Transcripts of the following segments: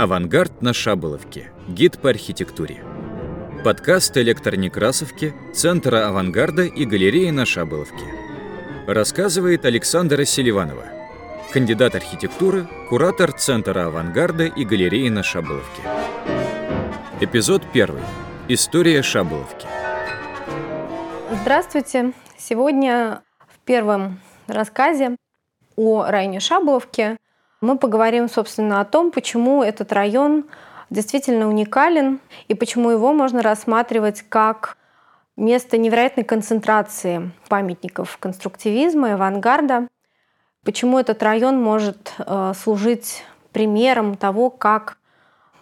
Авангард на Шаболовке. Гид по архитектуре. Подкаст «Электор Некрасовки», Центра авангарда и галереи на Шаболовке. Рассказывает Александра Селиванова, кандидат архитектуры, куратор Центра авангарда и галереи на Шаболовке. Эпизод 1. История Шаболовки. Здравствуйте. Сегодня в первом рассказе о районе Шаболовки мы поговорим, собственно, о том, почему этот район действительно уникален и почему его можно рассматривать как место невероятной концентрации памятников конструктивизма и авангарда, почему этот район может э, служить примером того, как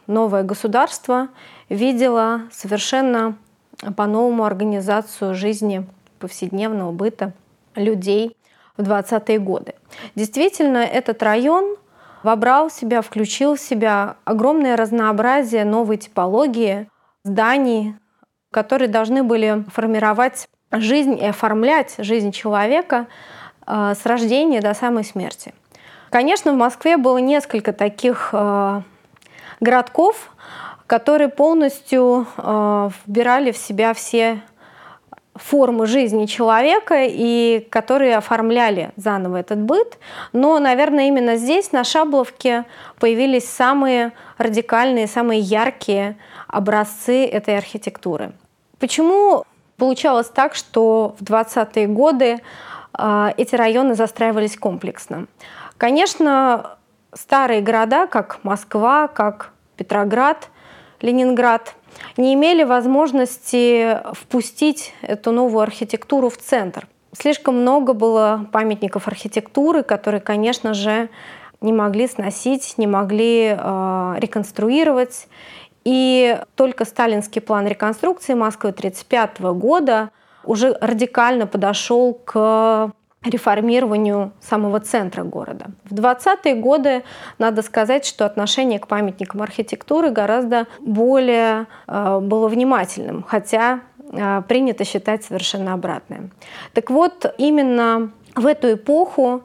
новое государство видело совершенно по-новому организацию жизни повседневного быта людей в 20-е годы. Действительно, этот район вобрал в себя, включил в себя огромное разнообразие новой типологии зданий, которые должны были формировать жизнь и оформлять жизнь человека э, с рождения до самой смерти. Конечно, в Москве было несколько таких э, городков, которые полностью э, вбирали в себя все формы жизни человека и которые оформляли заново этот быт. Но, наверное, именно здесь, на Шабловке, появились самые радикальные, самые яркие образцы этой архитектуры. Почему получалось так, что в 20-е годы э, эти районы застраивались комплексно? Конечно, старые города, как Москва, как Петроград, Ленинград, не имели возможности впустить эту новую архитектуру в центр. Слишком много было памятников архитектуры, которые, конечно же, не могли сносить, не могли э, реконструировать. И только сталинский план реконструкции Москвы 1935 года уже радикально подошел к реформированию самого центра города. В 20-е годы надо сказать, что отношение к памятникам архитектуры гораздо более э, было внимательным, хотя э, принято считать совершенно обратное. Так вот, именно в эту эпоху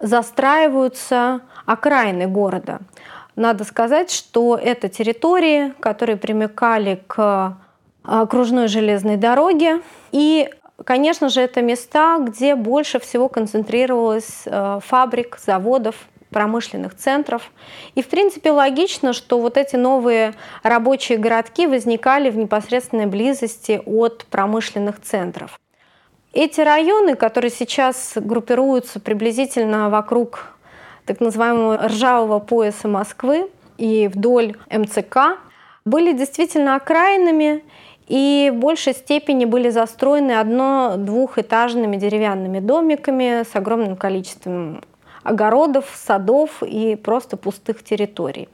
застраиваются окраины города. Надо сказать, что это территории, которые примыкали к окружной железной дороге, и Конечно же, это места, где больше всего концентрировалось э, фабрик, заводов, промышленных центров. И, в принципе, логично, что вот эти новые рабочие городки возникали в непосредственной близости от промышленных центров. Эти районы, которые сейчас группируются приблизительно вокруг так называемого ржавого пояса Москвы и вдоль МЦК, были действительно окраинами, и в большей степени были застроены одно-двухэтажными деревянными домиками с огромным количеством огородов, садов и просто пустых территорий.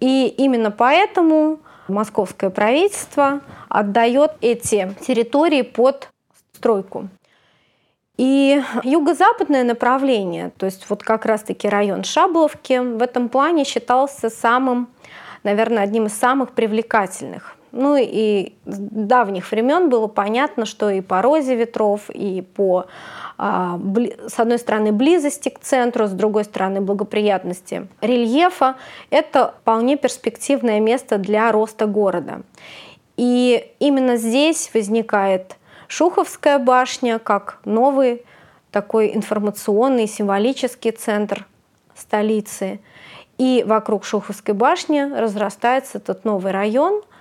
И именно поэтому московское правительство отдает эти территории под стройку. И юго-западное направление, то есть вот как раз-таки район Шабловки, в этом плане считался самым, наверное, одним из самых привлекательных ну и с давних времен было понятно, что и по розе ветров, и по, а, с одной стороны, близости к центру, с другой стороны, благоприятности рельефа, это вполне перспективное место для роста города. И именно здесь возникает Шуховская башня как новый такой информационный, символический центр столицы. И вокруг Шуховской башни разрастается этот новый район –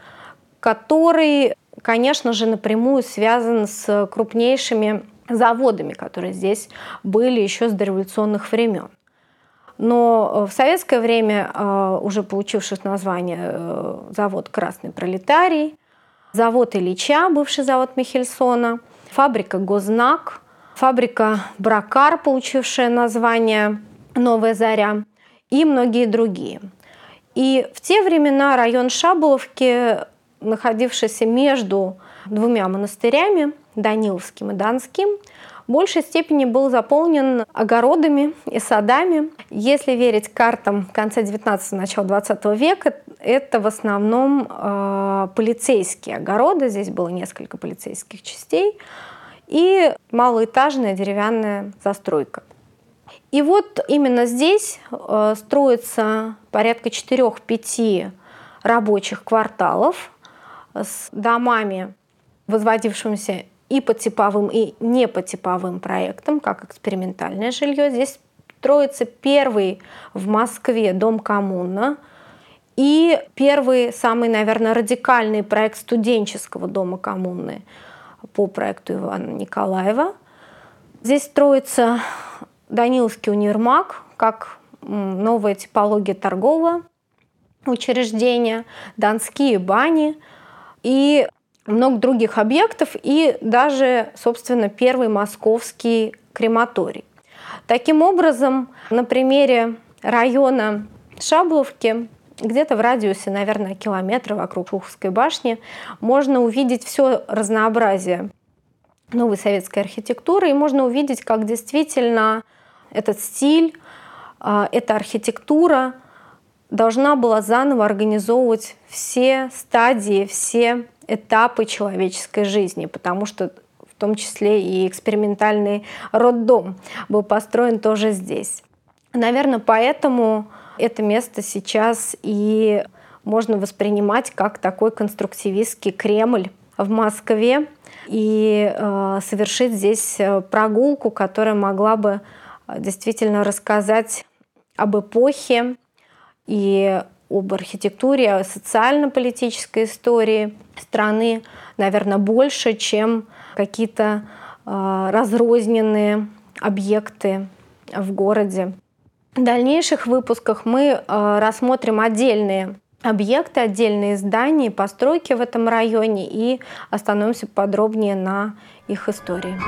который, конечно же, напрямую связан с крупнейшими заводами, которые здесь были еще с дореволюционных времен. Но в советское время, э, уже получивших название э, завод «Красный пролетарий», завод Ильича, бывший завод Михельсона, фабрика «Гознак», фабрика «Бракар», получившая название «Новая заря» и многие другие. И в те времена район Шаболовки находившийся между двумя монастырями, Даниловским и Донским, в большей степени был заполнен огородами и садами. Если верить картам конца 19-го, начала 20 века, это в основном э, полицейские огороды, здесь было несколько полицейских частей, и малоэтажная деревянная застройка. И вот именно здесь э, строится порядка 4-5 рабочих кварталов с домами, возводившимися и по типовым, и не по типовым проектам, как экспериментальное жилье. Здесь строится первый в Москве дом коммуна и первый, самый, наверное, радикальный проект студенческого дома коммуны по проекту Ивана Николаева. Здесь строится Даниловский универмаг как новая типология торгового учреждения, Донские бани и много других объектов и даже, собственно, первый московский крематорий. Таким образом, на примере района Шабловки, где-то в радиусе, наверное, километра вокруг Шуховской башни, можно увидеть все разнообразие новой советской архитектуры, и можно увидеть, как действительно этот стиль, а, эта архитектура должна была заново организовывать все стадии, все этапы человеческой жизни, потому что в том числе и экспериментальный роддом был построен тоже здесь. Наверное, поэтому это место сейчас и можно воспринимать как такой конструктивистский Кремль в Москве и э, совершить здесь э, прогулку, которая могла бы э, действительно рассказать об эпохе и об архитектуре, социально-политической истории страны, наверное, больше, чем какие-то э, разрозненные объекты в городе. В дальнейших выпусках мы э, рассмотрим отдельные объекты, отдельные здания, постройки в этом районе и остановимся подробнее на их истории.